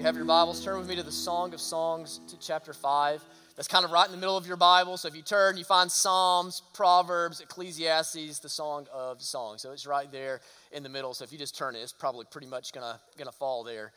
you have your Bibles, turn with me to the Song of Songs to chapter 5. That's kind of right in the middle of your Bible. So if you turn, you find Psalms, Proverbs, Ecclesiastes, the Song of Songs. So it's right there in the middle. So if you just turn it, it's probably pretty much gonna, gonna fall there.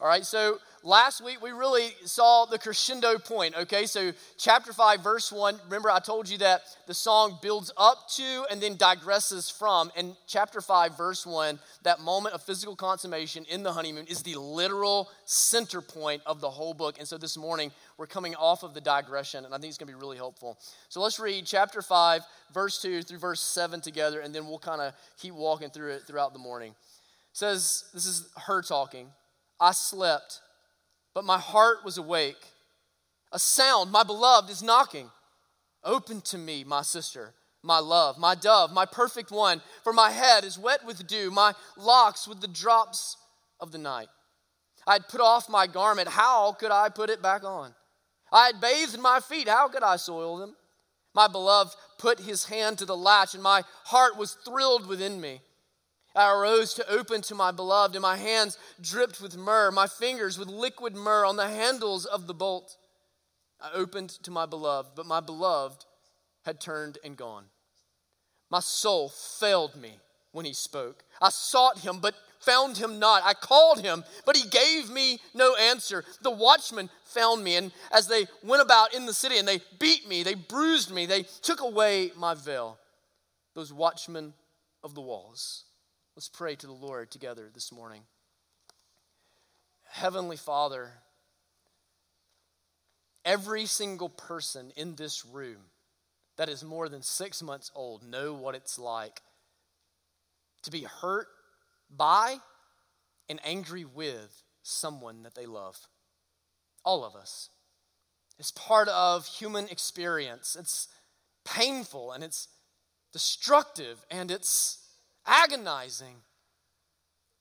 All right, so last week we really saw the crescendo point, okay? So, chapter 5, verse 1, remember I told you that the song builds up to and then digresses from. And chapter 5, verse 1, that moment of physical consummation in the honeymoon is the literal center point of the whole book. And so, this morning we're coming off of the digression, and I think it's gonna be really helpful. So, let's read chapter 5, verse 2 through verse 7 together, and then we'll kind of keep walking through it throughout the morning. It says, This is her talking. I slept, but my heart was awake. A sound, my beloved, is knocking. Open to me, my sister, my love, my dove, my perfect one, for my head is wet with dew, my locks with the drops of the night. I had put off my garment, how could I put it back on? I had bathed my feet, how could I soil them? My beloved put his hand to the latch, and my heart was thrilled within me. I arose to open to my beloved, and my hands dripped with myrrh, my fingers with liquid myrrh on the handles of the bolt. I opened to my beloved, but my beloved had turned and gone. My soul failed me when he spoke. I sought him, but found him not. I called him, but he gave me no answer. The watchmen found me, and as they went about in the city, and they beat me, they bruised me, they took away my veil. Those watchmen of the walls. Let's pray to the Lord together this morning. Heavenly Father, every single person in this room that is more than six months old know what it's like to be hurt by and angry with someone that they love. All of us. It's part of human experience. It's painful and it's destructive and it's agonizing.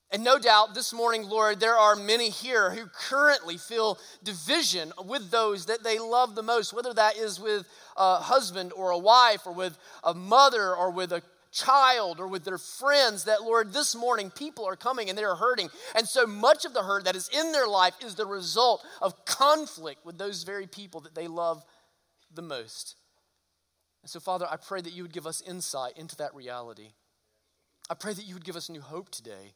And no doubt this morning, Lord, there are many here who currently feel division with those that they love the most, whether that is with a husband or a wife, or with a mother, or with a child, or with their friends. That, Lord, this morning people are coming and they are hurting. And so much of the hurt that is in their life is the result of conflict with those very people that they love the most. And so, Father, I pray that you would give us insight into that reality. I pray that you would give us new hope today.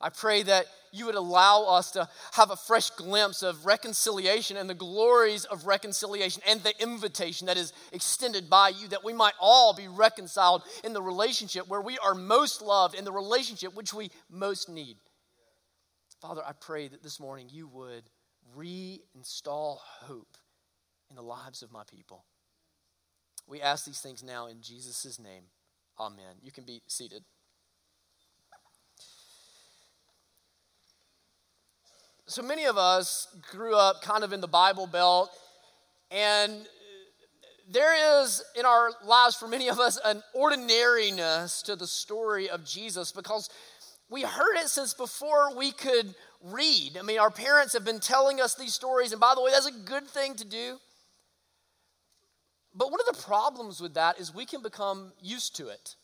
I pray that you would allow us to have a fresh glimpse of reconciliation and the glories of reconciliation and the invitation that is extended by you, that we might all be reconciled in the relationship where we are most loved, in the relationship which we most need. Father, I pray that this morning you would reinstall hope in the lives of my people. We ask these things now in Jesus' name. Amen. You can be seated. So many of us grew up kind of in the Bible Belt, and there is in our lives for many of us an ordinariness to the story of Jesus because we heard it since before we could read. I mean, our parents have been telling us these stories, and by the way, that's a good thing to do. But one of the problems with that is we can become used to it.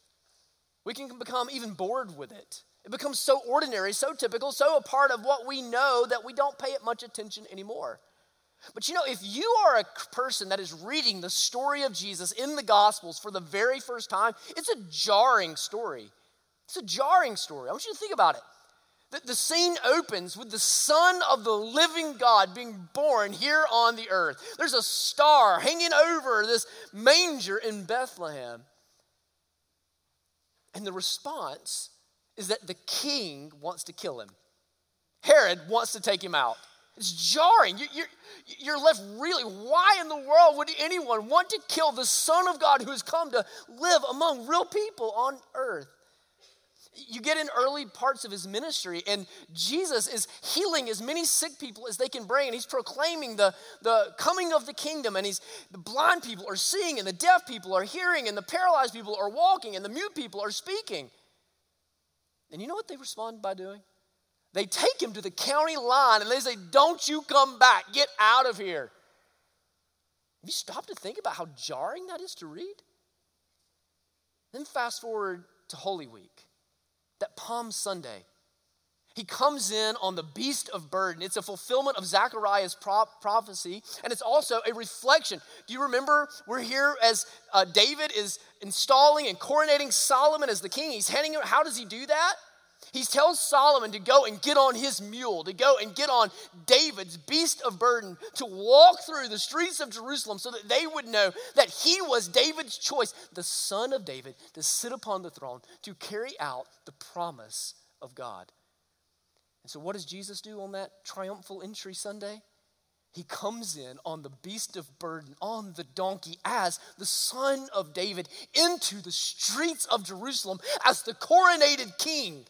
We can become even bored with it. It becomes so ordinary, so typical, so a part of what we know that we don't pay it much attention anymore. But you know, if you are a person that is reading the story of Jesus in the Gospels for the very first time, it's a jarring story. It's a jarring story. I want you to think about it. The, the scene opens with the Son of the living God being born here on the earth. There's a star hanging over this manger in Bethlehem. And the response is that the king wants to kill him. Herod wants to take him out. It's jarring. You're, you're, left really, why in the world would anyone want to kill the Son of God who has come to live among real people on earth? You get in early parts of his ministry, and Jesus is healing as many sick people as they can bring, and he's proclaiming the, the coming of the kingdom, and he's the blind people are seeing, and the deaf people are hearing, and the paralyzed people are walking, and the mute people are speaking. And you know what they respond by doing? They take him to the county line and they say, Don't you come back, get out of here. Have you stopped to think about how jarring that is to read? Then fast forward to Holy Week that Palm Sunday. He comes in on the beast of burden. It's a fulfillment of Zechariah's pro- prophecy, and it's also a reflection. Do you remember we're here as uh, David is installing and coronating Solomon as the king? He's handing him, how does he do that? He tells Solomon to go and get on his mule, to go and get on David's beast of burden, to walk through the streets of Jerusalem so that they would know that he was David's choice, the son of David, to sit upon the throne, to carry out the promise of God. And so, what does Jesus do on that triumphal entry Sunday? He comes in on the beast of burden, on the donkey, as the son of David, into the streets of Jerusalem as the coronated king.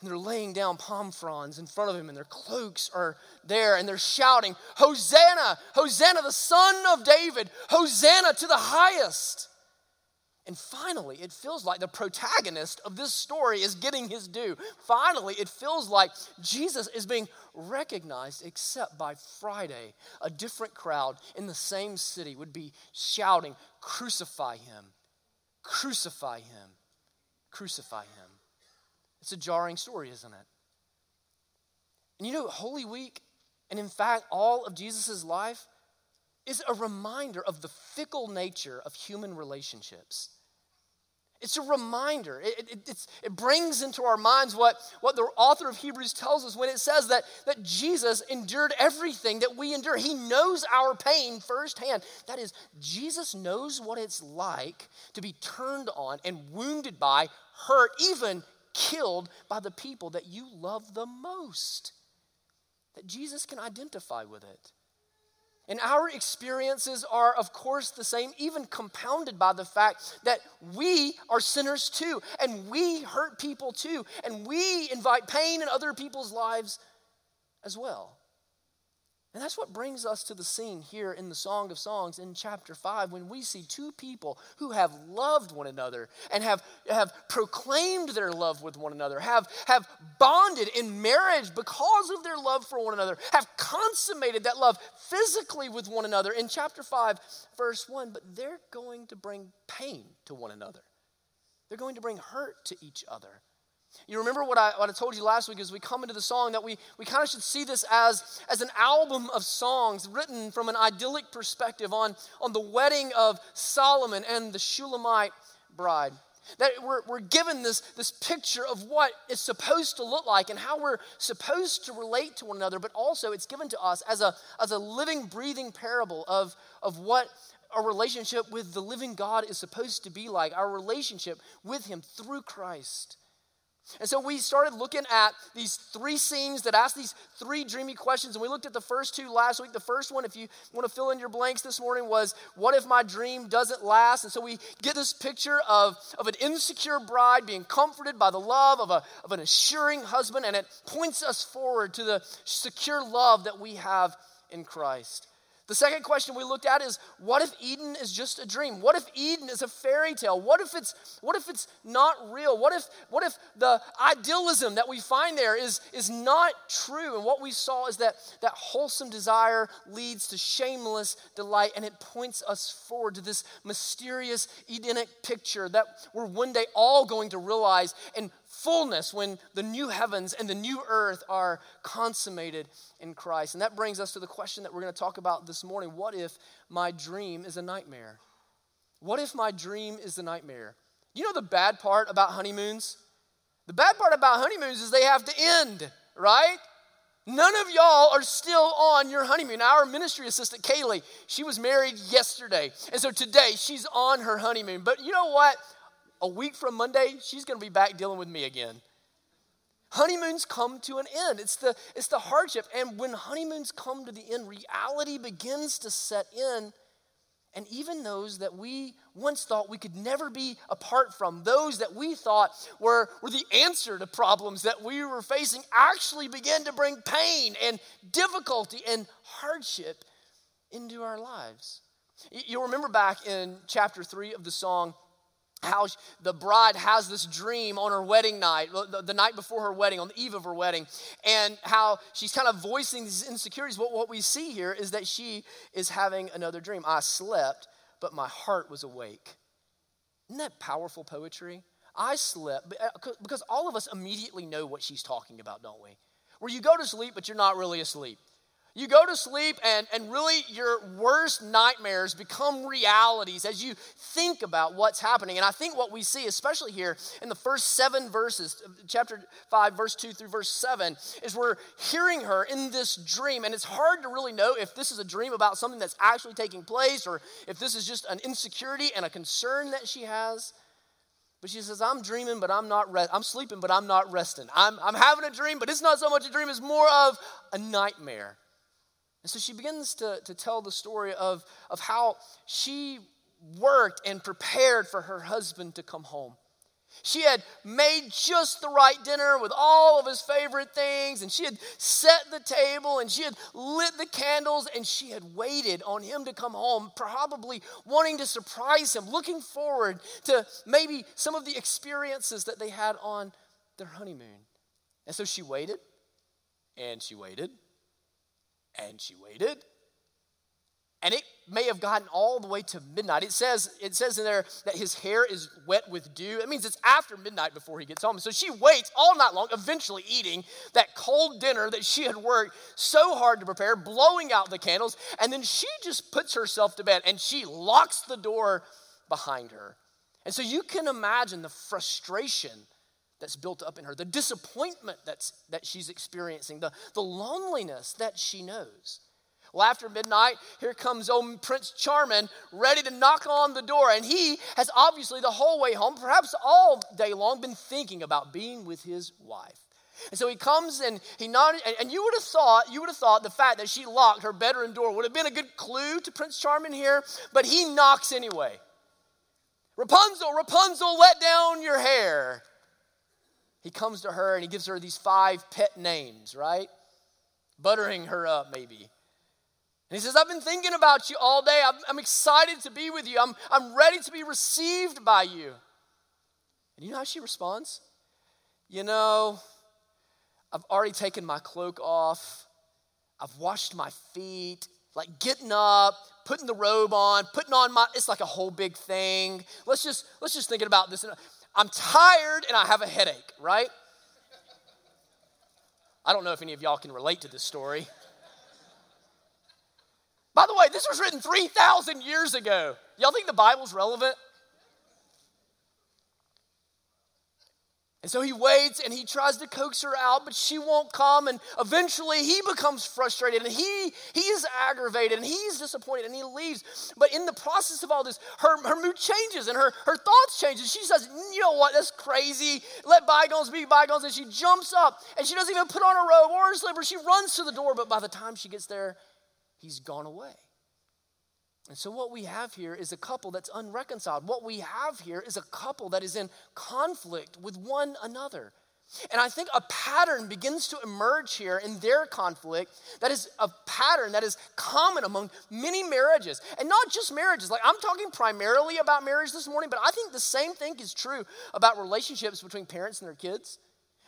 And they're laying down palm fronds in front of him, and their cloaks are there, and they're shouting, Hosanna! Hosanna, the son of David! Hosanna to the highest! And finally, it feels like the protagonist of this story is getting his due. Finally, it feels like Jesus is being recognized, except by Friday, a different crowd in the same city would be shouting, Crucify him, crucify him, crucify him. It's a jarring story, isn't it? And you know, Holy Week, and in fact, all of Jesus' life, is a reminder of the fickle nature of human relationships. It's a reminder. It, it, it, brings into our minds what, what the author of Hebrews tells us when it says that, that Jesus endured everything that we endure. He knows our pain firsthand. That is, Jesus knows what it's like to be turned on and wounded by, hurt, even killed by the people that you love the most. That Jesus can identify with it. And our experiences are, of course, the same, even compounded by the fact that we are sinners too, and we hurt people too, and we invite pain in other people's lives as well. And that's what brings us to the scene here in the Song of Songs in chapter 5 when we see two people who have loved one another and have, have proclaimed their love with one another, have, have bonded in marriage because of their love for one another, have consummated that love physically with one another in chapter 5, verse 1. But they're going to bring pain to one another, they're going to bring hurt to each other. You remember what I, what I told you last week as we come into the song that we, we kind of should see this as, as an album of songs written from an idyllic perspective on, on the wedding of Solomon and the Shulamite bride. That we're, we're given this, this picture of what it's supposed to look like and how we're supposed to relate to one another, but also it's given to us as a, as a living, breathing parable of, of what our relationship with the living God is supposed to be like, our relationship with Him through Christ. And so we started looking at these three scenes that ask these three dreamy questions. And we looked at the first two last week. The first one, if you want to fill in your blanks this morning, was what if my dream doesn't last? And so we get this picture of, of an insecure bride being comforted by the love of, a, of an assuring husband. And it points us forward to the secure love that we have in Christ. The second question we looked at is what if Eden is just a dream? What if Eden is a fairy tale? What if it's what if it's not real? What if what if the idealism that we find there is is not true? And what we saw is that that wholesome desire leads to shameless delight and it points us forward to this mysterious Edenic picture that we're one day all going to realize and fullness when the new heavens and the new earth are consummated in Christ. And that brings us to the question that we're going to talk about this morning What if my dream is a nightmare? What if my dream is a nightmare? You know the bad part about honeymoons? The bad part about honeymoons is they have to end, right? None of y'all are still on your honeymoon. Our ministry assistant, Kaylee, she was married yesterday. And so today she's on her honeymoon. But you know what? A week from Monday, she's going to be back dealing with me again. Honeymoons come to an end. It's the, it's the hardship. And when honeymoons come to the end, reality begins to set in. And even those that we once thought we could never be apart from, those that we thought were, were the answer to problems that we were facing, actually begin to bring pain and difficulty and hardship into our lives. You'll remember back in chapter 3 of the song, how the bride has this dream on her wedding night, the, the, night before her wedding, on the eve of her wedding, and how she's kind of voicing these insecurities. What, we see here is that she is having another dream. I slept, but my heart was awake. Isn't that powerful poetry? I slept, uh, because all of us immediately know what she's talking about, don't we? Where you go to sleep, but you're not really asleep. You go to sleep, and, and really your worst nightmares become realities as you think about what's happening. And I think what we see, especially here in the first seven verses, chapter 5, verse 2 through verse 7, is we're hearing her in this dream. And it's hard to really know if this is a dream about something that's actually taking place or if this is just an insecurity and a concern that she has. But she says, I'm dreaming, but I'm not re- I'm sleeping, but I'm not resting. I'm, I'm having a dream, but it's not so much a dream, it's more of a nightmare. And so she begins to, to tell the story of, of how she worked and prepared for her husband to come home. She had made just the right dinner with all of his favorite things, and she had set the table, and she had lit the candles, and she had waited on him to come home, probably wanting to surprise him, looking forward to maybe some of the experiences that they had on their honeymoon. And so she waited, and she waited, and she waited. And it may have gotten all the way to midnight. It says, it says in there that his hair is wet with dew. It means it's after midnight before he gets home. So she waits all night long, eventually eating that cold dinner that she had worked so hard to prepare, blowing out the candles. And then she just puts herself to bed and she locks the door behind her. And so you can imagine the frustration that's built up in her, the disappointment that's, that she's experiencing, the, the loneliness that she knows. Well, after midnight, here comes old Prince Charming ready to knock on the door. And he has obviously the whole way home, perhaps all day long, been thinking about being with his wife. And so he comes and he nodded, and you would have thought, you would have thought the fact that she locked her bedroom door would have been a good clue to Prince Charming here, but he knocks anyway. Rapunzel, Rapunzel, let down your hair he comes to her and he gives her these five pet names, right? Buttering her up, maybe. And he says, I've been thinking about you all day. I'm, I'm excited to be with you. I'm, I'm ready to be received by you. And you know how she responds? You know, I've already taken my cloak off. I've washed my feet, like getting up, putting the robe on, putting on my it's like a whole big thing. Let's just let's just think about this. I'm tired and I have a headache, right? I don't know if any of y'all can relate to this story. By the way, this was written 3,000 years ago. Y'all think the Bible's relevant? And so he waits and he tries to coax her out, but she won't come. And eventually he becomes frustrated and he, he is aggravated and he's disappointed and he leaves. But in the process of all this, her, her mood changes and her, her thoughts changes. She says, You know what? That's crazy. Let bygones be bygones. And she jumps up and she doesn't even put on a robe or a slipper. She runs to the door, but by the time she gets there, he's gone away. And so, what we have here is a couple that's unreconciled. What we have here is a couple that is in conflict with one another. And I think a pattern begins to emerge here in their conflict that is a pattern that is common among many marriages. And not just marriages. Like, I'm talking primarily about marriage this morning, but I think the same thing is true about relationships between parents and their kids.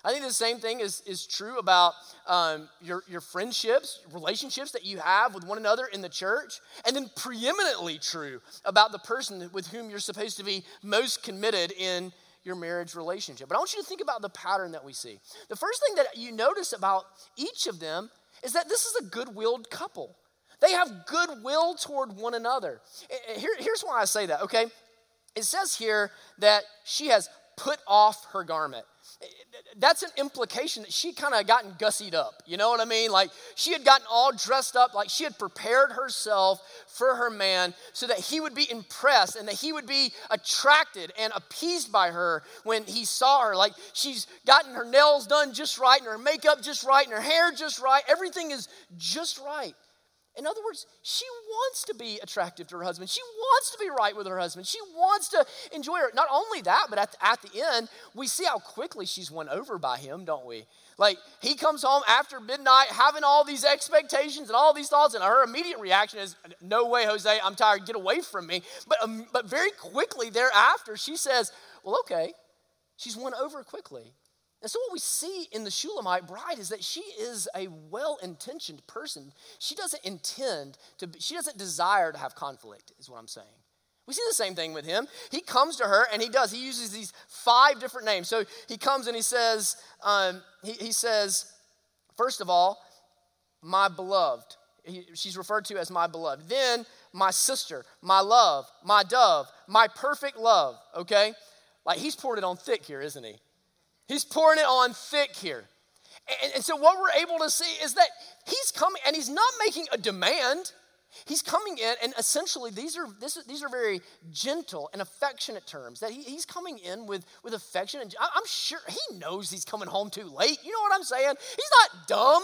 I think the same thing is, is true about um, your, your friendships, relationships that you have with one another in the church, and then preeminently true about the person with whom you're supposed to be most committed in your marriage relationship. But I want you to think about the pattern that we see. The first thing that you notice about each of them is that this is a good willed couple. They have goodwill toward one another. Here, here's why I say that, okay? It says here that she has put off her garment that's an implication that she kind of gotten gussied up. You know what I mean? Like she had gotten all dressed up, like she had prepared herself for her man so that he would be impressed and that he would be attracted and appeased by her when he saw her. Like she's gotten her nails done just right and her makeup just right and her hair just right. Everything is just right. In other words, she wants to be attractive to her husband. She wants to be right with her husband. She wants to enjoy her. Not only that, but at, at the end, we see how quickly she's won over by him, don't we? Like, he comes home after midnight having all these expectations and all these thoughts, and her immediate reaction is, No way, Jose, I'm tired, get away from me. But, um, but very quickly thereafter, she says, Well, okay. She's won over quickly. And so, what we see in the Shulamite bride is that she is a well intentioned person. She doesn't intend to, she doesn't desire to have conflict, is what I'm saying. We see the same thing with him. He comes to her and he does. He uses these five different names. So he comes and he says, um, he, he says, first of all, my beloved. He, she's referred to as my beloved. Then my sister, my love, my dove, my perfect love. Okay? Like he's poured it on thick here, isn't he? He's pouring it on thick here. And, and so what we're able to see is that he's coming and he's not making a demand. He's coming in, and essentially these are this, these are very gentle and affectionate terms. That he, he's coming in with with affection, and I'm sure he knows he's coming home too late. You know what I'm saying? He's not dumb.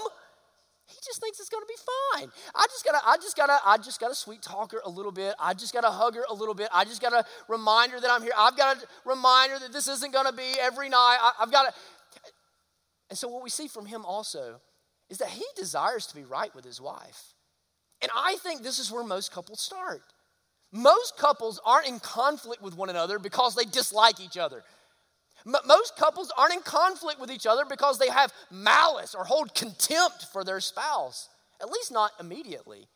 He just thinks it's to be fine. I just gotta, I just gotta, I just gotta sweet talk her a little bit. I just gotta hug her a little bit. I just gotta remind her that I'm here. I've got to remind her that this isn't to be every night. I, I've got to. And so what we see from him also is that he desires to be right with his wife. And I think this is where most couples start. Most couples aren't in conflict with one another because they dislike each other. M- most couples aren't in conflict with each other because they have malice or hold contempt for their spouse, at least not immediately.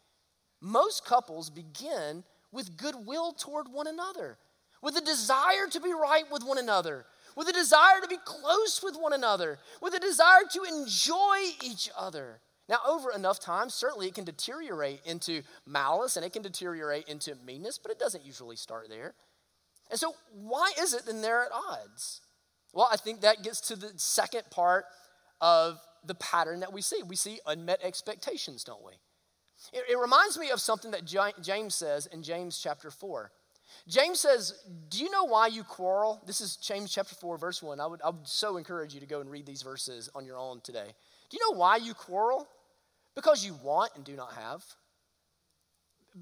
Most couples begin with goodwill toward one another, with a desire to be right with one another, with a desire to be close with one another, with a desire to enjoy each other. Now, over enough time, certainly it can deteriorate into malice and it can deteriorate into meanness, but it doesn't usually start there. And so, why is it then they're at odds? Well, I think that gets to the second part of the pattern that we see. We see unmet expectations, don't we? It, it reminds me of something that James says in James chapter 4. James says, Do you know why you quarrel? This is James chapter 4, verse 1. I would, I would so encourage you to go and read these verses on your own today. Do you know why you quarrel? Because you want and do not have.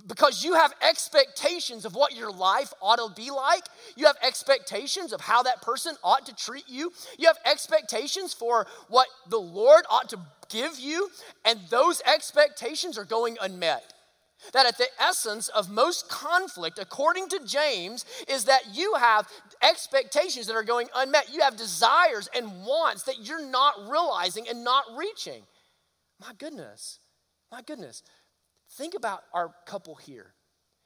Because you have expectations of what your life ought to be like. You have expectations of how that person ought to treat you. You have expectations for what the Lord ought to give you. And those expectations are going unmet. That at the essence of most conflict, according to James, is that you have expectations that are going unmet. You have desires and wants that you're not realizing and not reaching. My goodness, my goodness. Think about our couple here.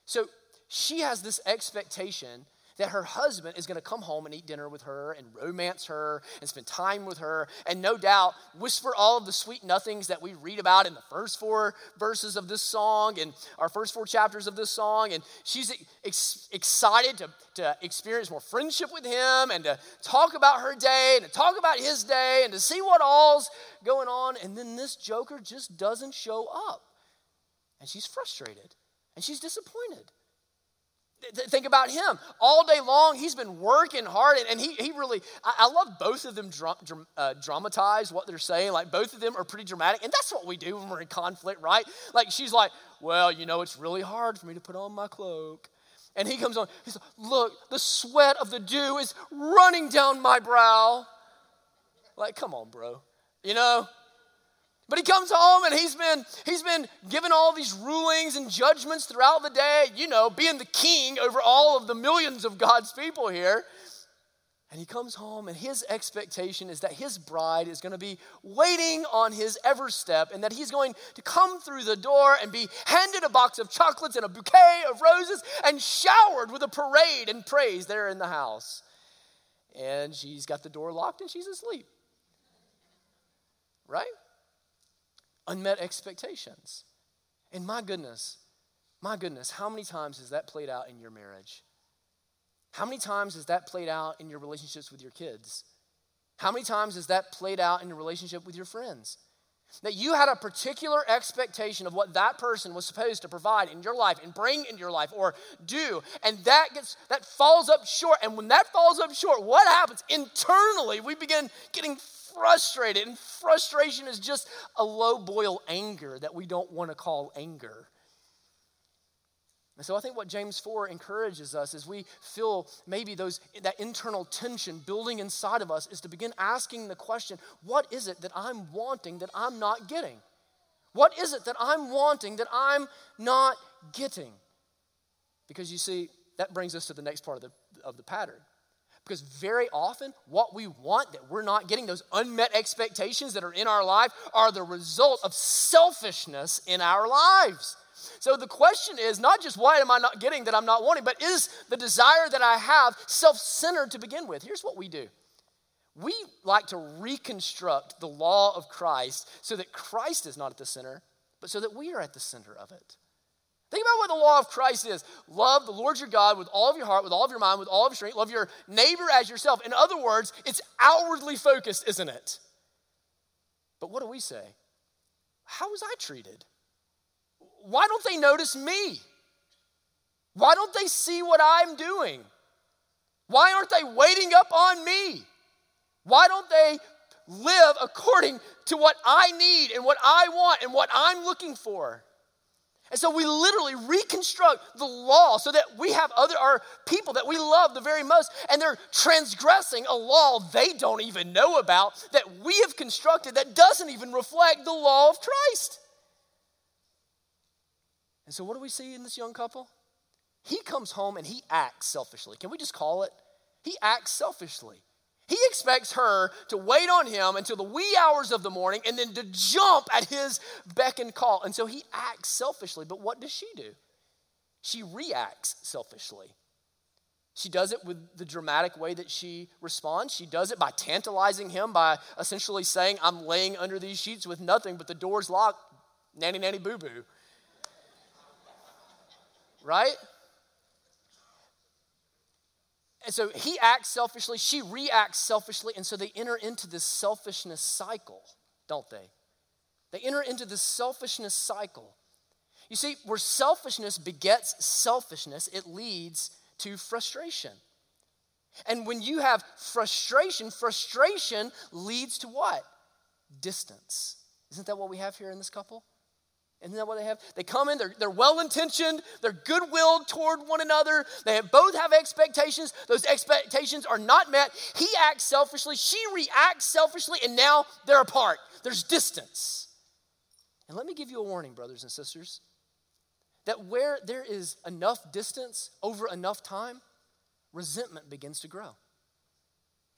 So she has this expectation that her husband is going to come home and eat dinner with her and romance her and spend time with her and no doubt whisper all of the sweet nothings that we read about in the first four verses of this song and our first four chapters of this song. And she's ex- excited to, to experience more friendship with him and to talk about her day and to talk about his day and to see what all's going on. And then this joker just doesn't show up and she's frustrated and she's disappointed Think about him. All day long, he's been working hard, and, he, he really, I, I love both of them dra- uh, dramatize what they're saying. Like, both of them are pretty dramatic, and that's what we do when we're in conflict, right? Like, she's like, Well, you know, it's really hard for me to put on my cloak. And he comes on, he's like, Look, the sweat of the dew is running down my brow. Like, come on, bro. You know, but he comes home and he's been he's been given all these rulings and judgments throughout the day, you know, being the king over all of the millions of God's people here. And he comes home, and his expectation is that his bride is going to be waiting on his ever step, and that he's going to come through the door and be handed a box of chocolates and a bouquet of roses and showered with a parade and praise there in the house. And she's got the door locked and she's asleep. Right? Unmet expectations. And my goodness, my goodness, how many times has that played out in your marriage? How many times has that played out in your relationships with your kids? How many times has that played out in your relationship with your friends? That you had a particular expectation of what that person was supposed to provide in your life and bring into your life or do, and that gets that falls up short. And when that falls up short, what happens? Internally, we begin getting frustrated. And frustration is just a low boil anger that we don't want to call anger. And so I think what James 4 encourages us as we feel maybe those that internal tension building inside of us is to begin asking the question, what is it that I'm wanting that I'm not getting? What is it that I'm wanting that I'm not getting? Because you see, that brings us to the next part of the, of the pattern. Because very often, what we want that we're not getting, those unmet expectations that are in our life, are the result of selfishness in our lives. So the question is not just why am I not getting that I'm not wanting, but is the desire that I have self centered to begin with? Here's what we do we like to reconstruct the law of Christ so that Christ is not at the center, but so that we are at the center of it. Think about what the law of Christ is love the Lord your God with all of your heart, with all of your mind, with all of your strength. Love your neighbor as yourself. In other words, it's outwardly focused, isn't it? But what do we say? How was I treated? Why don't they notice me? Why don't they see what I'm doing? Why aren't they waiting up on me? Why don't they live according to what I need and what I want and what I'm looking for? And so we literally reconstruct the law so that we have other our people that we love the very most, and they're transgressing a law they don't even know about that we have constructed that doesn't even reflect the law of Christ. And so, what do we see in this young couple? He comes home and he acts selfishly. Can we just call it? He acts selfishly. He expects her to wait on him until the wee hours of the morning and then to jump at his beck and call. And so he acts selfishly. But what does she do? She reacts selfishly. She does it with the dramatic way that she responds. She does it by tantalizing him, by essentially saying, I'm laying under these sheets with nothing but the door's locked. Nanny, nanny, boo boo. Right? And so he acts selfishly, she reacts selfishly, and so they enter into this selfishness cycle, don't they? They enter into this selfishness cycle. You see, where selfishness begets selfishness, it leads to frustration. And when you have frustration, frustration leads to what? Distance. Isn't that what we have here in this couple? Isn't that what they have? They come in, they're, they're well intentioned, they're goodwill toward one another. They have, both have expectations. Those expectations are not met. He acts selfishly, she reacts selfishly, and now they're apart. There's distance. And let me give you a warning, brothers and sisters, that where there is enough distance over enough time, resentment begins to grow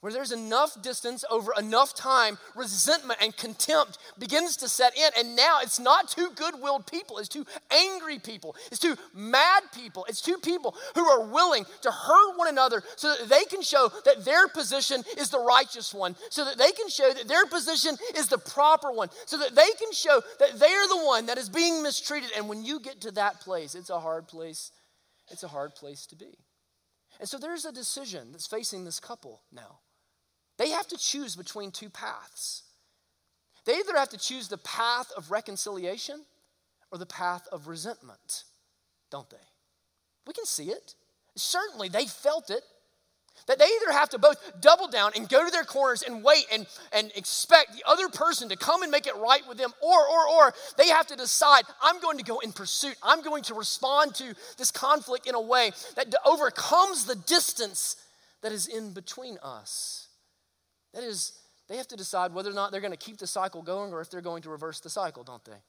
where there's enough distance over enough time, resentment and contempt begins to set in. And now it's not two good willed people, it's two angry people, it's two mad people, it's two people who are willing to hurt one another so that they can show that their position is the righteous one, so that they can show that their position is the proper one, so that they can show that they're the one that is being mistreated. And when you get to that place, it's a hard place. It's a hard place to be. And so there's a decision that's facing this couple now. They have to choose between two paths. They either have to choose the path of reconciliation or the path of resentment, don't they? We can see it. Certainly, they felt it. That they either have to both double down and go to their corners and wait and, and expect the other person to come and make it right with them, or, or, or they have to decide, I'm going to go in pursuit. I'm going to respond to this conflict in a way that overcomes the distance that is in between us. That is, they have to decide whether or not they're going to keep the cycle going or if they're going to reverse the cycle, don't they?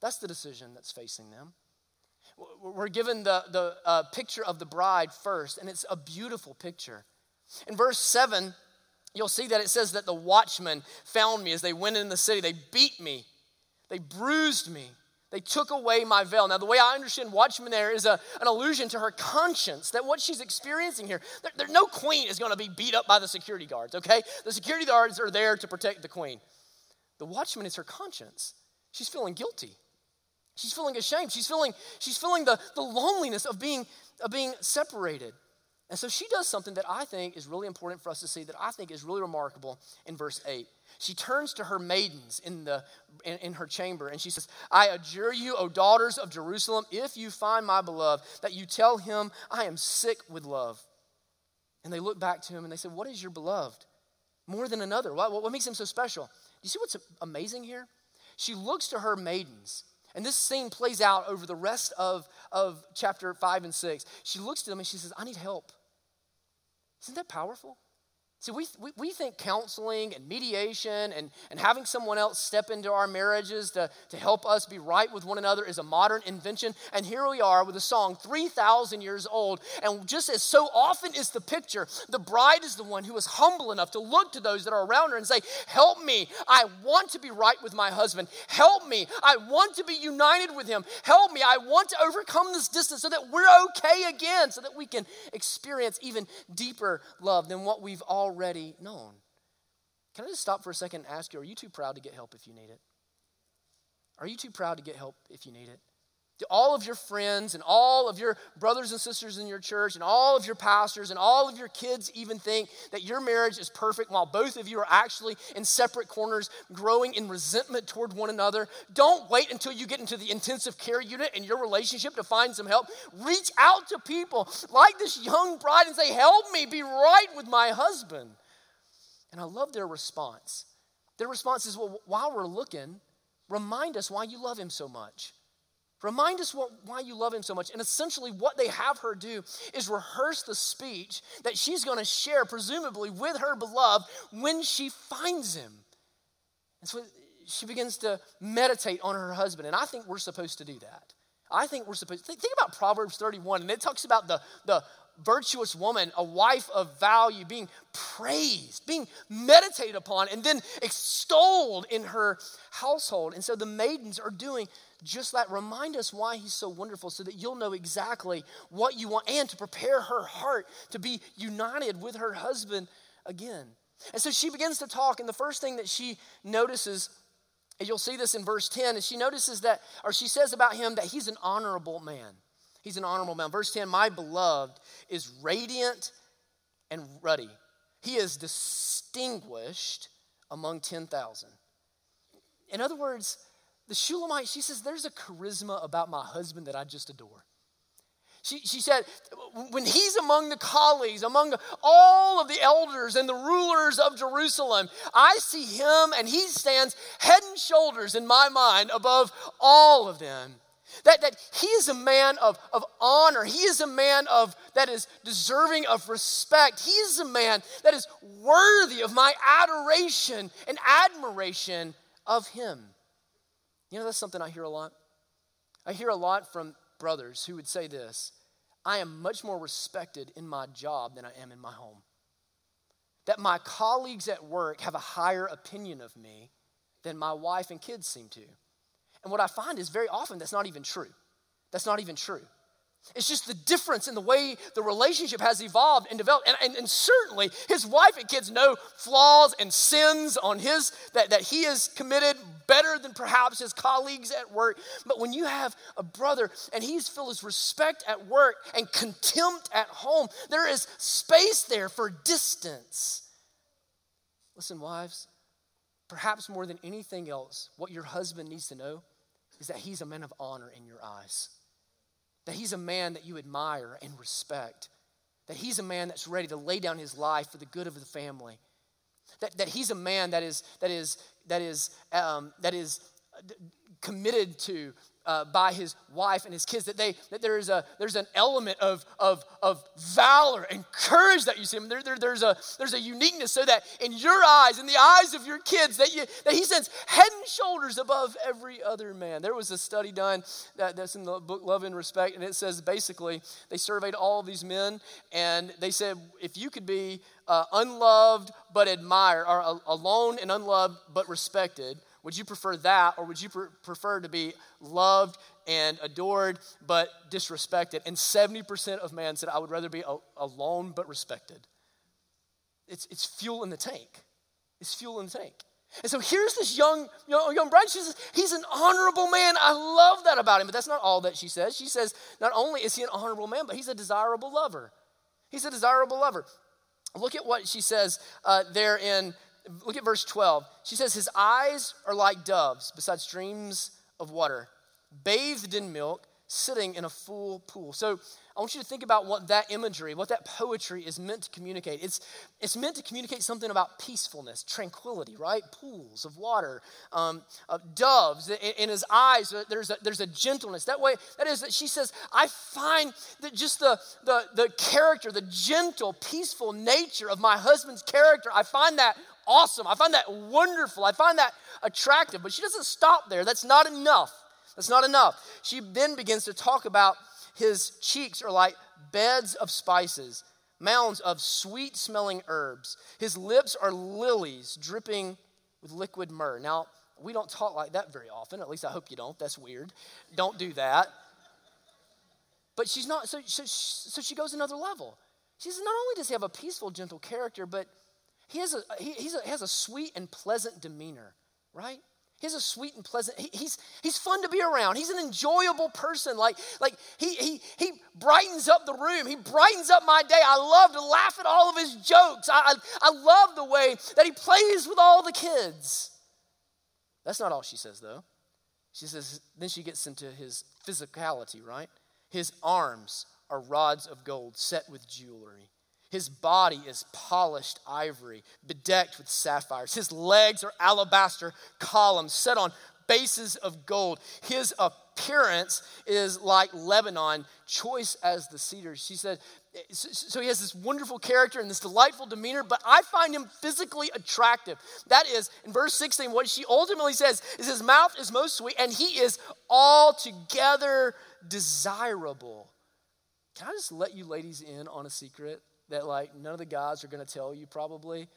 That's the decision that's facing them. We're given the, the uh, picture of the bride first, and it's a beautiful picture. In verse 7, you'll see that it says that the watchmen found me as they went in the city. They beat me, they bruised me, they took away my veil. Now, the way I understand watchman there is a, an allusion to her conscience that what she's experiencing here, there, there, no queen is going to be beat up by the security guards, okay? The security guards are there to protect the queen. The watchman is her conscience. She's feeling guilty. She's feeling ashamed. She's feeling, she's feeling the, the loneliness of being, of being separated. And so she does something that I think is really important for us to see, that I think is really remarkable in verse 8. She turns to her maidens in, the, in, in, her chamber and she says, I adjure you, O daughters of Jerusalem, if you find my beloved, that you tell him, I am sick with love. And they look back to him and they say, What is your beloved? More than another. What, what makes him so special? You see what's amazing here? She looks to her maidens. And this scene plays out over the rest of, of chapter 5 and 6. She looks to them and she says, I need help. Isn't that powerful? See, we, we, we think counseling and mediation and, and having someone else step into our marriages to, to help us be right with one another is a modern invention. And here we are with a song 3,000 years old. And just as so often is the picture, the bride is the one who is humble enough to look to those that are around her and say, Help me. I want to be right with my husband. Help me. I want to be united with him. Help me. I want to overcome this distance so that we're okay again, so that we can experience even deeper love than what we've already already known. Can I just stop for a second and ask you, are you too proud to get help if you need it? Are you too proud to get help if you need it? Do all of your friends and all of your brothers and sisters in your church and all of your pastors and all of your kids even think that your marriage is perfect while both of you are actually in separate corners growing in resentment toward one another? Don't wait until you get into the intensive care unit in your relationship to find some help. Reach out to people like this young bride and say, Help me be right with my husband. And I love their response. Their response is, Well, while we're looking, remind us why you love him so much. Remind us what, why you love him so much. And essentially, what they have her do is rehearse the speech that she's going to share, presumably with her beloved, when she finds him. And so she begins to meditate on her husband. And I think we're supposed to do that. I think we're supposed to think about Proverbs 31, and it talks about the, the virtuous woman, a wife of value, being praised, being meditated upon, and then extolled in her household. And so the maidens are doing just that. Remind us why he's so wonderful so that you'll know exactly what you want and to prepare her heart to be united with her husband again. And so she begins to talk, and the first thing that she notices, and you'll see this in verse 10, is she notices that, or she says about him that he's an honorable man. He's an honorable man. Verse 10 My beloved is radiant and ruddy, he is distinguished among 10,000. In other words, the Shulamite, she says, There's a charisma about my husband that I just adore. She, she said, when he's among the colleagues, among all of the elders and the rulers of Jerusalem, I see him and he stands head and shoulders in my mind above all of them. That, that he is a man of, of honor. He is a man of that is deserving of respect. He is a man that is worthy of my adoration and admiration of him. You know, that's something I hear a lot. I hear a lot from brothers who would say this I am much more respected in my job than I am in my home. That my colleagues at work have a higher opinion of me than my wife and kids seem to. And what I find is very often that's not even true. That's not even true. It's just the difference in the way the relationship has evolved and developed. And, and, and, certainly his wife and kids know flaws and sins on his that, that he has committed better than perhaps his colleagues at work. But when you have a brother and he's filled with respect at work and contempt at home, there is space there for distance. Listen, wives, perhaps more than anything else, what your husband needs to know is that he's a man of honor in your eyes that he's a man that you admire and respect, that he's a man that's ready to lay down his life for the good of the family, that, that he's a man that is, that is, that is, um, that is committed to uh, by his wife and his kids that they that there's a there's an element of of of valor and courage that you see there, there, there's a there's a uniqueness so that in your eyes in the eyes of your kids that you that he sends head and shoulders above every other man. There was a study done that, that's in the book love and respect and it says basically they surveyed all of these men and they said if you could be uh, unloved but admired or uh, alone and unloved but respected would you prefer that, or would you prefer to be loved and adored but disrespected? And 70% of men said, I would rather be alone but respected. It's, it's fuel in the tank. It's fuel in the tank. And so here's this young, young, young bride. She says, He's an honorable man. I love that about him. But that's not all that she says. She says, Not only is he an honorable man, but he's a desirable lover. He's a desirable lover. Look at what she says uh, there in Look at verse 12. She says, His eyes are like doves beside streams of water, bathed in milk, sitting in a full pool. So I want you to think about what that imagery, what that poetry is meant to communicate. It's, it's meant to communicate something about peacefulness, tranquility, right? Pools of water, um, doves. In, in, his eyes, uh, there's a, there's a gentleness. That way, that is that she says, I find that just the, the, the character, the gentle, peaceful nature of my husband's character, I find that awesome. I find that wonderful. I find that attractive. But she doesn't stop there. That's not enough. That's not enough. She then begins to talk about his cheeks are like beds of spices, mounds of sweet smelling herbs. His lips are lilies dripping with liquid myrrh. Now, we don't talk like that very often. At least I hope you don't. That's weird. Don't do that. But she's not, so, so, so she goes another level. She says, not only does he have a peaceful, gentle character, but he has a, he, a, he has a sweet and pleasant demeanor, right? He's a sweet and pleasant. He, he's he's fun to be around. He's an enjoyable person. Like like he he he brightens up the room. He brightens up my day. I love to laugh at all of his jokes. I I, I love the way that he plays with all the kids. That's not all she says though. She says then she gets into his physicality. Right, his arms are rods of gold set with jewelry. His body is polished ivory, bedecked with sapphires. His legs are alabaster columns set on bases of gold. His appearance is like Lebanon, choice as the cedars. She said, so he has this wonderful character and this delightful demeanor, but I find him physically attractive. That is, in verse 16, what she ultimately says is his mouth is most sweet and he is altogether desirable. Can I just let you ladies in on a secret? That like none of the guys are going to tell you probably,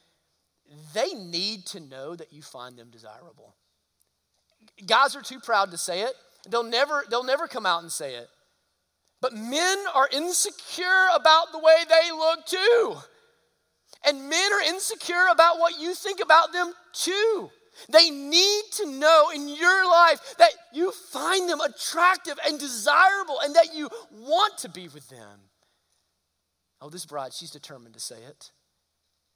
they need to know that you find them desirable. Guys are too proud to say it. They'll never they'll never come out and say it. But men are insecure about the way they look too. And men are insecure about what you think about them too. They need to know in your life that you find them attractive and desirable and that you want to be with them. Oh, this bride, she's determined to say it.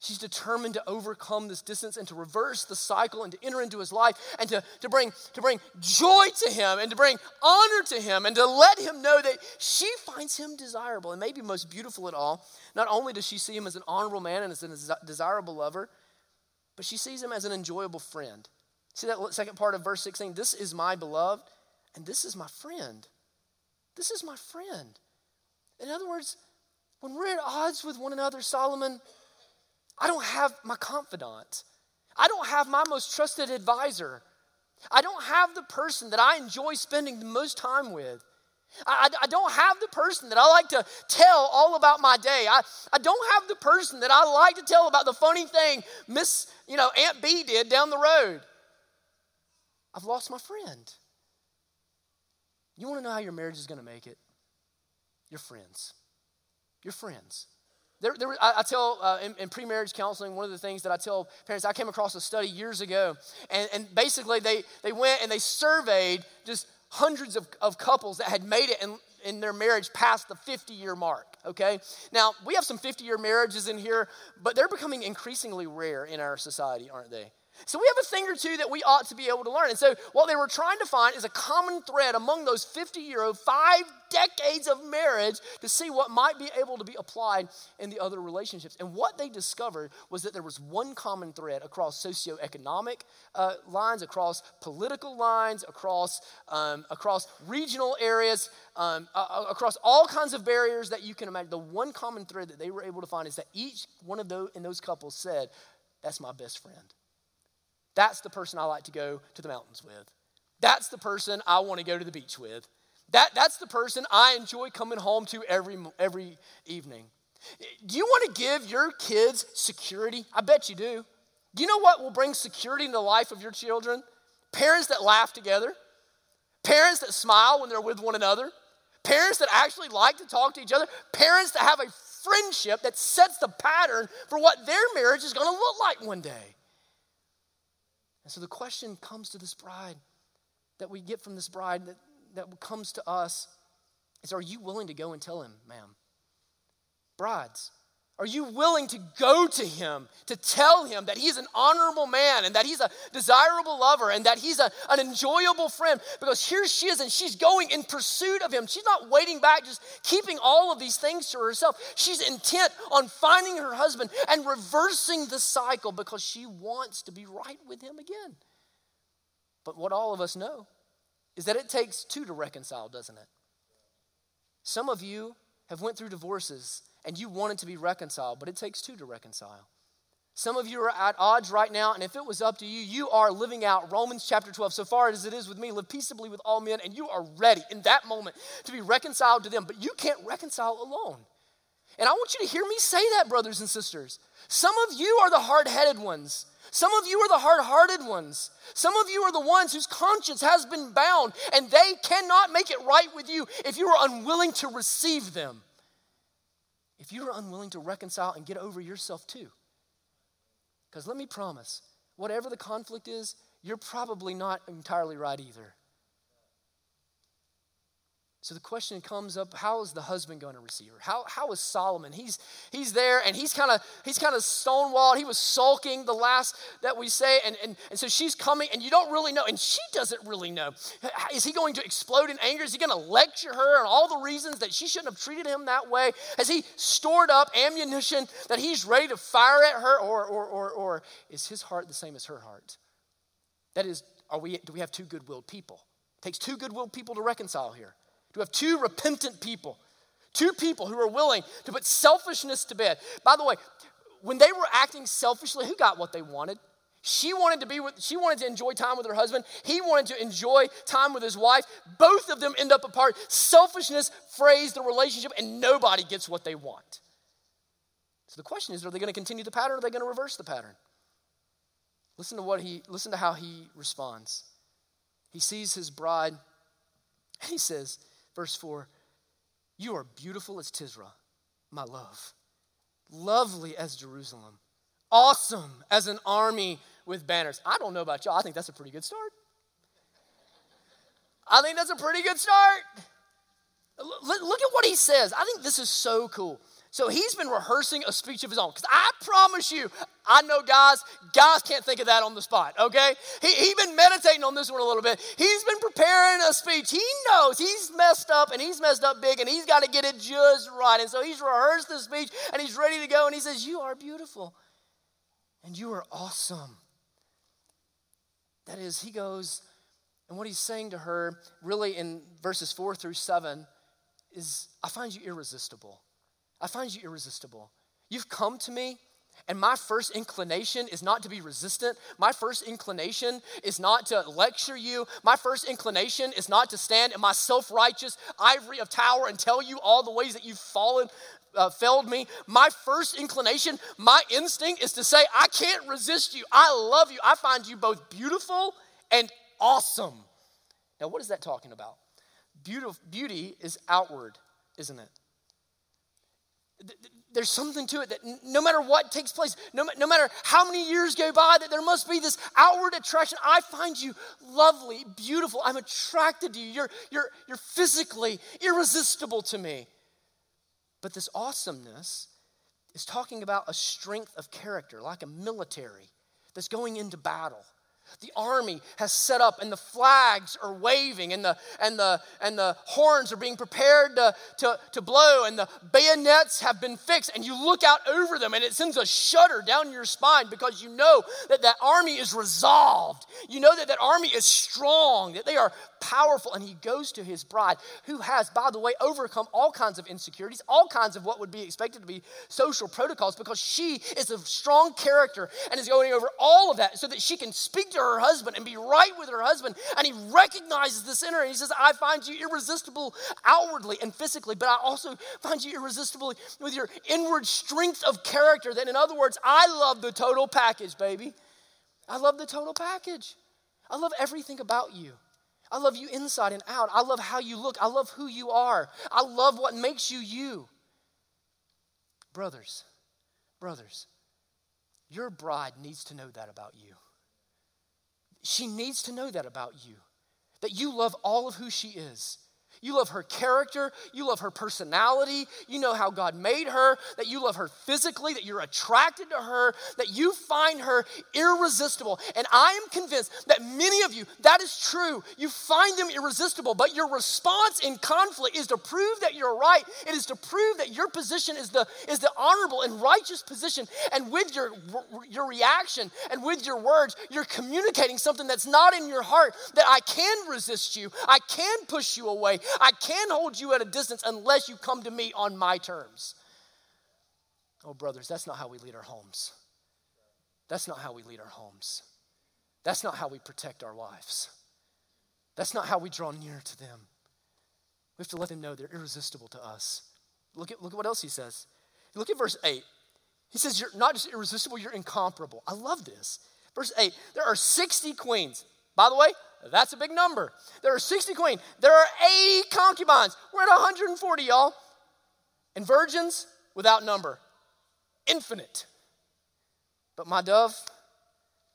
She's determined to overcome this distance and to reverse the cycle and to enter into his life and to, to, bring, to bring joy to him and to bring honor to him and to let him know that she finds him desirable. And maybe most beautiful at all, not only does she see him as an honorable man and as a desirable lover, but she sees him as an enjoyable friend. See that second part of verse 16? This is my beloved, and this is my friend. This is my friend. In other words, when we're at odds with one another, Solomon, I don't have my confidant. I don't have my most trusted advisor. I don't have the person that I enjoy spending the most time with. I, I, don't have the person that I like to tell all about my day. I, I don't have the person that I like to tell about the funny thing Miss, you know, Aunt B did down the road. I've lost my friend. You want to know how your marriage is going to make it? Your friends your friends. There, there, I, I tell uh, in, in pre marriage counseling, one of the things that I tell parents, I came across a study years ago, and, and basically they, they went and they surveyed just hundreds of, of couples that had made it in, in their marriage past the 50 year mark, okay? Now, we have some 50 year marriages in here, but they're becoming increasingly rare in our society, aren't they? So we have a thing or two that we ought to be able to learn. And so what they were trying to find is a common thread among those 50 year old, five decades of marriage to see what might be able to be applied in the other relationships. And what they discovered was that there was one common thread across socioeconomic uh, lines, across political lines, across, um, across regional areas, um, uh, across all kinds of barriers that you can imagine. The one common thread that they were able to find is that each one of those in those couples said, That's my best friend. That's the person I like to go to the mountains with. That's the person I want to go to the beach with. That, that's the person I enjoy coming home to every, every evening. Do you want to give your kids security? I bet you do. Do you know what will bring security in the life of your children? Parents that laugh together, parents that smile when they're with one another, parents that actually like to talk to each other, parents that have a friendship that sets the pattern for what their marriage is going to look like one day. And so the question comes to this bride that we get from this bride that, that comes to us is Are you willing to go and tell him, ma'am? Brides, Are you willing to go to him to tell him that he's an honorable man and that he's a desirable lover and that he's a, an enjoyable friend? Because here she is and she's going in pursuit of him. She's not waiting back, just keeping all of these things to herself. She's intent on finding her husband and reversing the cycle because she wants to be right with him again. But what all of us know is that it takes two to reconcile, doesn't it? Some of you have went through divorces and you wanted to be reconciled, but it takes two to reconcile. Some of you are at odds right now, and if it was up to you, you are living out Romans chapter 12. So far as it is with me, live peaceably with all men, and you are ready in that moment to be reconciled to them, but you can't reconcile alone. And I want you to hear me say that, brothers and sisters. Some of you are the hard headed ones. Some of you are the hard hearted ones. Some of you are the ones whose conscience has been bound, and they cannot make it right with you if you are unwilling to receive them if you are unwilling to reconcile and get over yourself too. Because let me promise, whatever the conflict is, you're probably not entirely right either. So the question comes up, how is the husband going to receive her? How, how is Solomon? He's, he's there and he's kind of he's kind of stonewalled. He was sulking the last that we say. And, and, and so she's coming and you don't really know. And she doesn't really know. Is he going to explode in anger? Is he going to lecture her on all the reasons that she shouldn't have treated him that way? Has he stored up ammunition that he's ready to fire at her? Or, or, or, or is his heart the same as her heart? That is, are we, do we have two good-willed people? It takes two good-willed people to reconcile here to have two repentant people, two people who are willing to put selfishness to bed. By the way, when they were acting selfishly, who got what they wanted? She wanted to be with, she wanted to enjoy time with her husband. He wanted to enjoy time with his wife. Both of them end up apart. Selfishness frays the relationship, and nobody gets what they want. So the question is, are they going to continue the pattern or are they going to reverse the pattern? Listen to what he listen to how he responds. He sees his bride, and he says, Verse 4 You are beautiful as Tirzah, my love, lovely as Jerusalem, awesome as an army with banners. I don't know about y'all, I think that's a pretty good start. I think that's a pretty good start. Look at what he says. I think this is so cool. So he's been rehearsing a speech of his own. Because I promise you, I know guys, guys can't think of that on the spot, okay? He, he's been meditating on this one a little bit. He's been preparing a speech. He knows he's messed up and he's messed up big and he's got to get it just right. And so he's rehearsed the speech and he's ready to go and he says, You are beautiful and you are awesome. That is, he goes, and what he's saying to her, really in verses four through seven, is I find you irresistible. I find you irresistible. You've come to me, and my first inclination is not to be resistant. My first inclination is not to lecture you. My first inclination is not to stand in my self righteous ivory of tower and tell you all the ways that you've fallen, uh, failed me. My first inclination, my instinct is to say, I can't resist you. I love you. I find you both beautiful and awesome. Now, what is that talking about? Beauty, beauty is outward, isn't it? There's something to it that no matter what takes place, no, no matter how many years go by, that there must be this outward attraction. I find you lovely, beautiful. I'm attracted to you. You're, you're, you're physically irresistible to me. But this awesomeness is talking about a strength of character, like a military that's going into battle. The army has set up and the flags are waving and the, and the, and the horns are being prepared to, to, to blow and the bayonets have been fixed and you look out over them and it sends a shudder down your spine because you know that that army is resolved. You know that that army is strong, that they are powerful. And he goes to his bride who has, by the way, overcome all kinds of insecurities, all kinds of what would be expected to be social protocols because she is a strong character and is going over all of that so that she can speak to her husband and be right with her husband. And he recognizes this in her and he says, I find you irresistible outwardly and physically, but I also find you irresistible with your inward strength of character. That, in other words, I love the total package, baby. I love the total package. I love everything about you. I love you inside and out. I love how you look. I love who you are. I love what makes you you. Brothers, brothers, your bride needs to know that about you. She needs to know that about you, that you love all of who she is. You love her character. You love her personality. You know how God made her, that you love her physically, that you're attracted to her, that you find her irresistible. And I am convinced that many of you, that is true. You find them irresistible, but your response in conflict is to prove that you're right. It is to prove that your position is the, is the honorable and righteous position. And with your, your reaction and with your words, you're communicating something that's not in your heart that I can resist you, I can push you away, I can hold you at a distance unless you come to me on my terms. Oh, brothers, that's not how we lead our homes. That's not how we lead our homes. That's not how we protect our wives. That's not how we draw near to them. We have to let them know they're irresistible to us. Look at, look at what else he says. Look at verse 8. He says, You're not just irresistible, you're incomparable. I love this. Verse 8 there are 60 queens. By the way, that's a big number. There are 60 queens. There are 80 concubines. We're at 140, y'all. And virgins without number. Infinite. But my dove,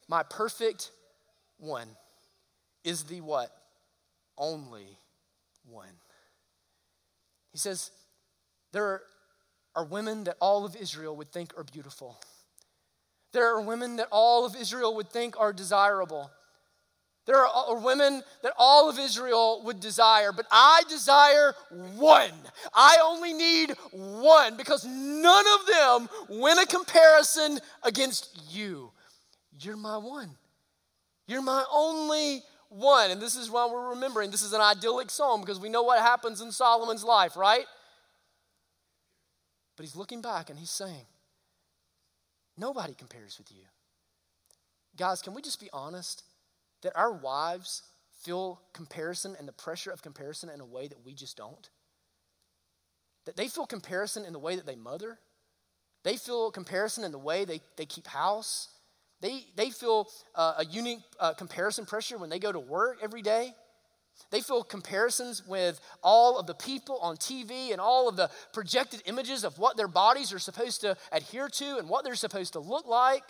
my perfect one, is the what? Only one. He says, There are women that all of Israel would think are beautiful. There are women that all of Israel would think are desirable. There are women that all of Israel would desire, but I desire one. I only need one because none of them win a comparison against you. You're my one. You're my only one. And this is why we're remembering this is an idyllic psalm because we know what happens in Solomon's life, right? But he's looking back and he's saying, Nobody compares with you. Guys, can we just be honest that our wives feel comparison and the pressure of comparison in a way that we just don't? That they feel comparison in the way that they mother, they feel comparison in the way they, they keep house. They, they feel uh, a unique uh, comparison pressure when they go to work every day. They feel comparisons with all of the people on TV and all of the projected images of what their bodies are supposed to adhere to and what they're supposed to look like.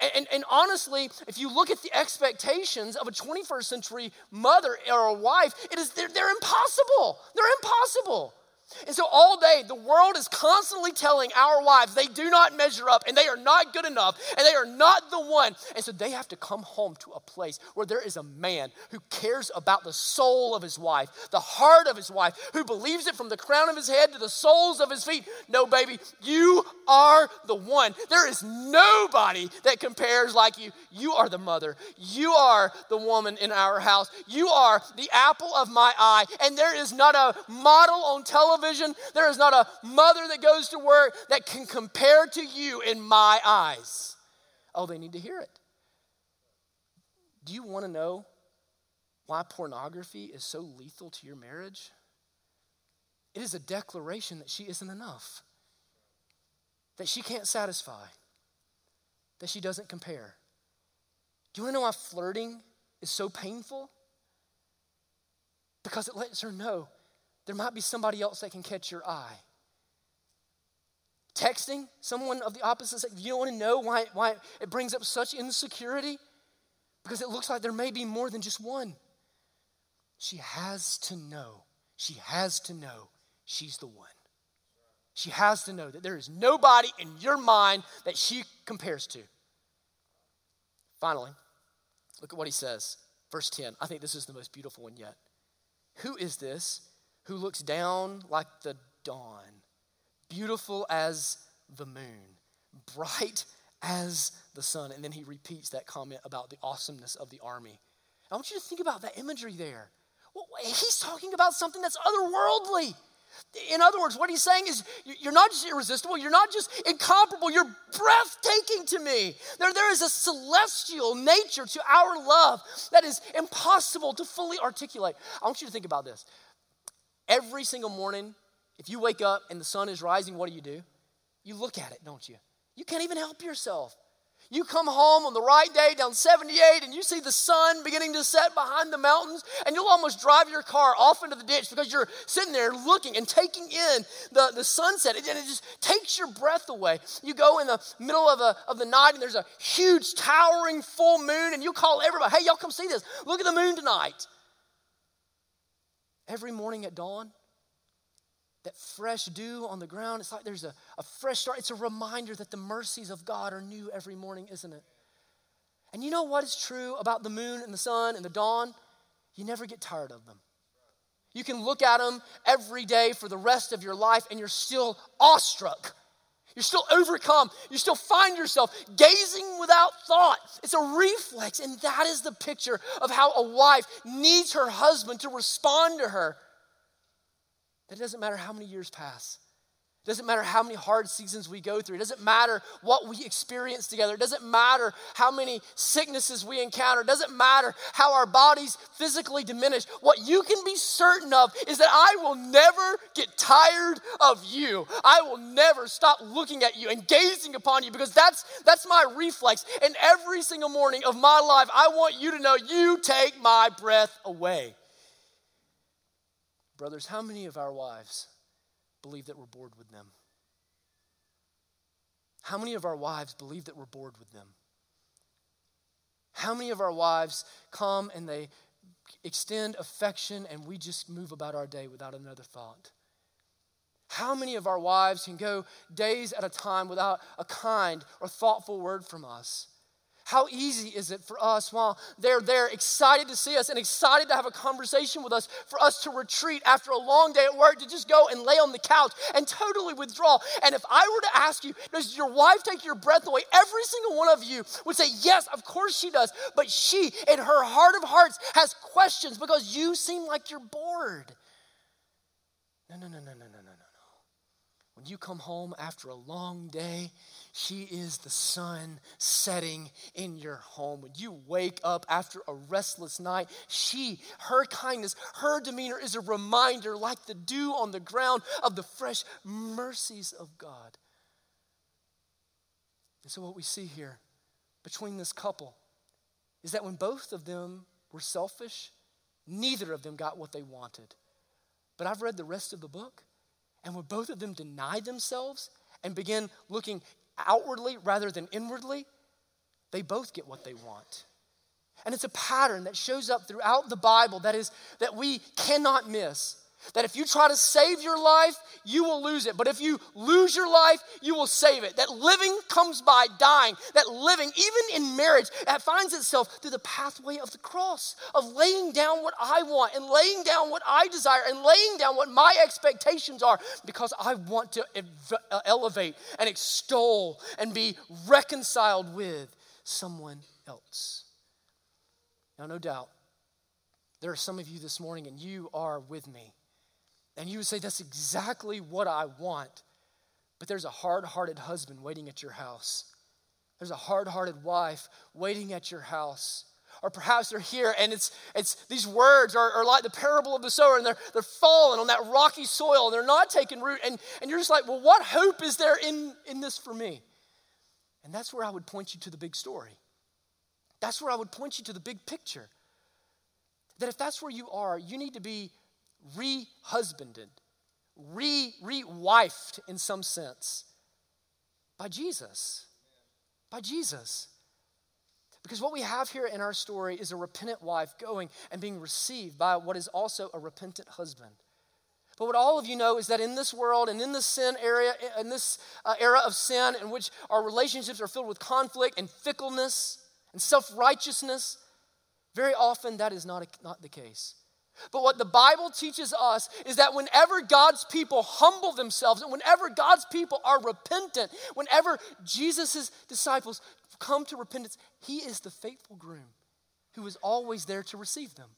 And, and, and, honestly, if you look at the expectations of a 21st century mother or a wife, it is, they're, they're impossible. They're impossible. And so, all day, the world is constantly telling our wives they do not measure up and they are not good enough and they are not the one. And so, they have to come home to a place where there is a man who cares about the soul of his wife, the heart of his wife, who believes it from the crown of his head to the soles of his feet. No, baby, you are the one. There is nobody that compares like you. You are the mother, you are the woman in our house, you are the apple of my eye. And there is not a model on television television. There is not a mother that goes to work that can compare to you in my eyes. Oh, they need to hear it. Do you want to know why pornography is so lethal to your marriage? It is a declaration that she isn't enough, that she can't satisfy, that she doesn't compare. Do you want to know why flirting is so painful? Because it lets her know there might be somebody else that can catch your eye. Texting someone of the opposite sex, you don't want to know why, why it brings up such insecurity? Because it looks like there may be more than just one. She has to know, she has to know she's the one. She has to know that there is nobody in your mind that she compares to. Finally, look at what he says. Verse 10. I think this is the most beautiful one yet. Who is this who looks down like the dawn, beautiful as the moon, bright as the sun. And then he repeats that comment about the awesomeness of the army. I want you to think about that imagery there. He's talking about something that's otherworldly. In other words, what he's saying is, you're not just irresistible, you're not just incomparable, you're breathtaking to me. There, there is a celestial nature to our love that is impossible to fully articulate. I want you to think about this. Every single morning, if you wake up and the sun is rising, what do you do? You look at it, don't you? You can't even help yourself. You come home on the right day down 78 and you see the sun beginning to set behind the mountains, and you'll almost drive your car off into the ditch because you're sitting there looking and taking in the, the sunset, and it just takes your breath away. You go in the middle of, a, of the night and there's a huge, towering full moon, and you call everybody, hey, y'all come see this. Look at the moon tonight. Every morning at dawn, that fresh dew on the ground, it's like there's a, a fresh start. It's a reminder that the mercies of God are new every morning, isn't it? And you know what is true about the moon and the sun and the dawn? You never get tired of them. You can look at them every day for the rest of your life and you're still awestruck. You're still overcome. You still find yourself gazing without thought. It's a reflex, and that is the picture of how a wife needs her husband to respond to her. That doesn't matter how many years pass. It doesn't matter how many hard seasons we go through. It doesn't matter what we experience together. It doesn't matter how many sicknesses we encounter. It doesn't matter how our bodies physically diminish. What you can be certain of is that I will never get tired of you. I will never stop looking at you and gazing upon you because that's that's my reflex. And every single morning of my life, I want you to know you take my breath away. Brothers, how many of our wives believe that we're bored with them? How many of our wives believe that we're bored with them? How many of our wives come and they extend affection and we just move about our day without another thought? How many of our wives can go days at a time without a kind or thoughtful word from us? How easy is it for us while they're there, excited to see us and excited to have a conversation with us, for us to retreat after a long day at work, to just go and lay on the couch and totally withdraw? And if I were to ask you, does your wife take your breath away? Every single one of you would say, yes, of course she does. But she, in her heart of hearts, has questions because you seem like you're bored. No, no, no, no, no, no. When you come home after a long day, she is the sun setting in your home. When you wake up after a restless night, she, her kindness, her demeanor is a reminder, like the dew on the ground, of the fresh mercies of God. And so, what we see here between this couple is that when both of them were selfish, neither of them got what they wanted. But I've read the rest of the book, and when both of them denied themselves and began looking outwardly rather than inwardly, they both get what they want. And it's a pattern that shows up throughout the Bible that is that we cannot miss. That if you try to save your life, you will lose it. But if you lose your life, you will save it. That living comes by dying. That living, even in marriage, that finds itself through the pathway of the cross, of laying down what I want and laying down what I desire and laying down what my expectations are because I want to uh, elevate and extol and be reconciled with someone else. Now, no doubt, there are some of you this morning and you are with me and you would say, That's exactly what I want. But there's a hard hearted husband waiting at your house. There's a hard hearted wife waiting at your house. Or perhaps they're here and it's, it's these words are, are like the parable of the sower and they're, they're falling on that rocky soil and they're not taking root. And, and you're just like, well, what hope is there in, in this for me? And that's where I would point you to the big story. That's where I would point you to the big picture. That if that's where you are, you need to be re-husbanded, re re-wifed in some sense by Jesus. By Jesus. Because what we have here in our story is a repentant wife going and being received by what is also a repentant husband. But what all of you know is that in this world and in this sin area, in this uh, era of sin, in which our relationships are filled with conflict and fickleness and self righteousness, very often that is not, a, not the case. But what the Bible teaches us is that whenever God's people humble themselves and whenever God's people are repentant, whenever Jesus' disciples come to repentance, He is the faithful groom who is always there to receive them.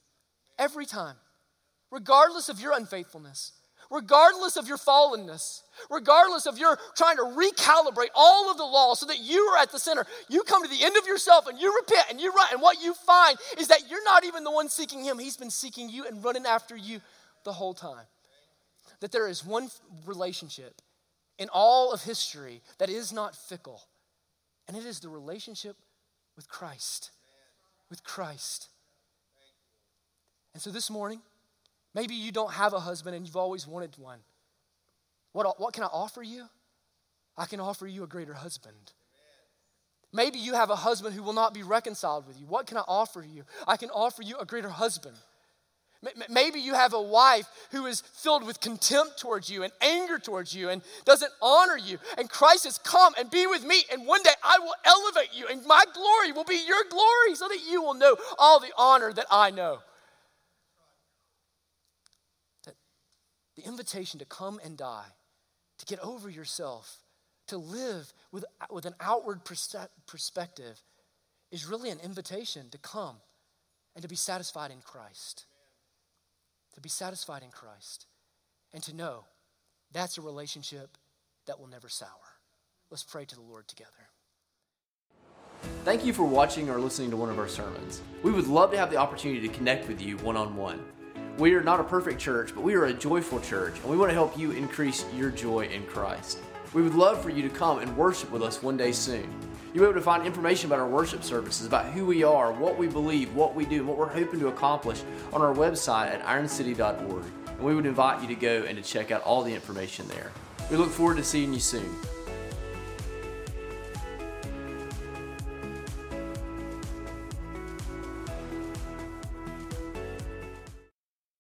Every time, regardless of your unfaithfulness, regardless of your fallenness, regardless of your trying to recalibrate all of the law so that you are at the center, you come to the end of yourself and you repent and you run. And what you find is that you're not even the one seeking Him, He's been seeking you and running after you the whole time. That there is one relationship in all of history that is not fickle, and it is the relationship with Christ. With Christ. And so this morning, Maybe you don't have a husband and you've always wanted one. What, what can I offer you? I can offer you a greater husband. Maybe you have a husband who will not be reconciled with you. What can I offer you? I can offer you a greater husband. Maybe you have a wife who is filled with contempt towards you and anger towards you and doesn't honor you. And Christ has come and be with me, and one day I will elevate you, and my glory will be your glory so that you will know all the honor that I know. The invitation to come and die, to get over yourself, to live with, with an outward perspective is really an invitation to come and to be satisfied in Christ. To be satisfied in Christ and to know that's a relationship that will never sour. Let's pray to the Lord together. Thank you for watching or listening to one of our sermons. We would love to have the opportunity to connect with you one on one. We are not a perfect church, but we are a joyful church, and we want to help you increase your joy in Christ. We would love for you to come and worship with us one day soon. You'll be able to find information about our worship services, about who we are, what we believe, what we do, and what we're hoping to accomplish on our website at ironcity.org. And we would invite you to go and to check out all the information there. We look forward to seeing you soon.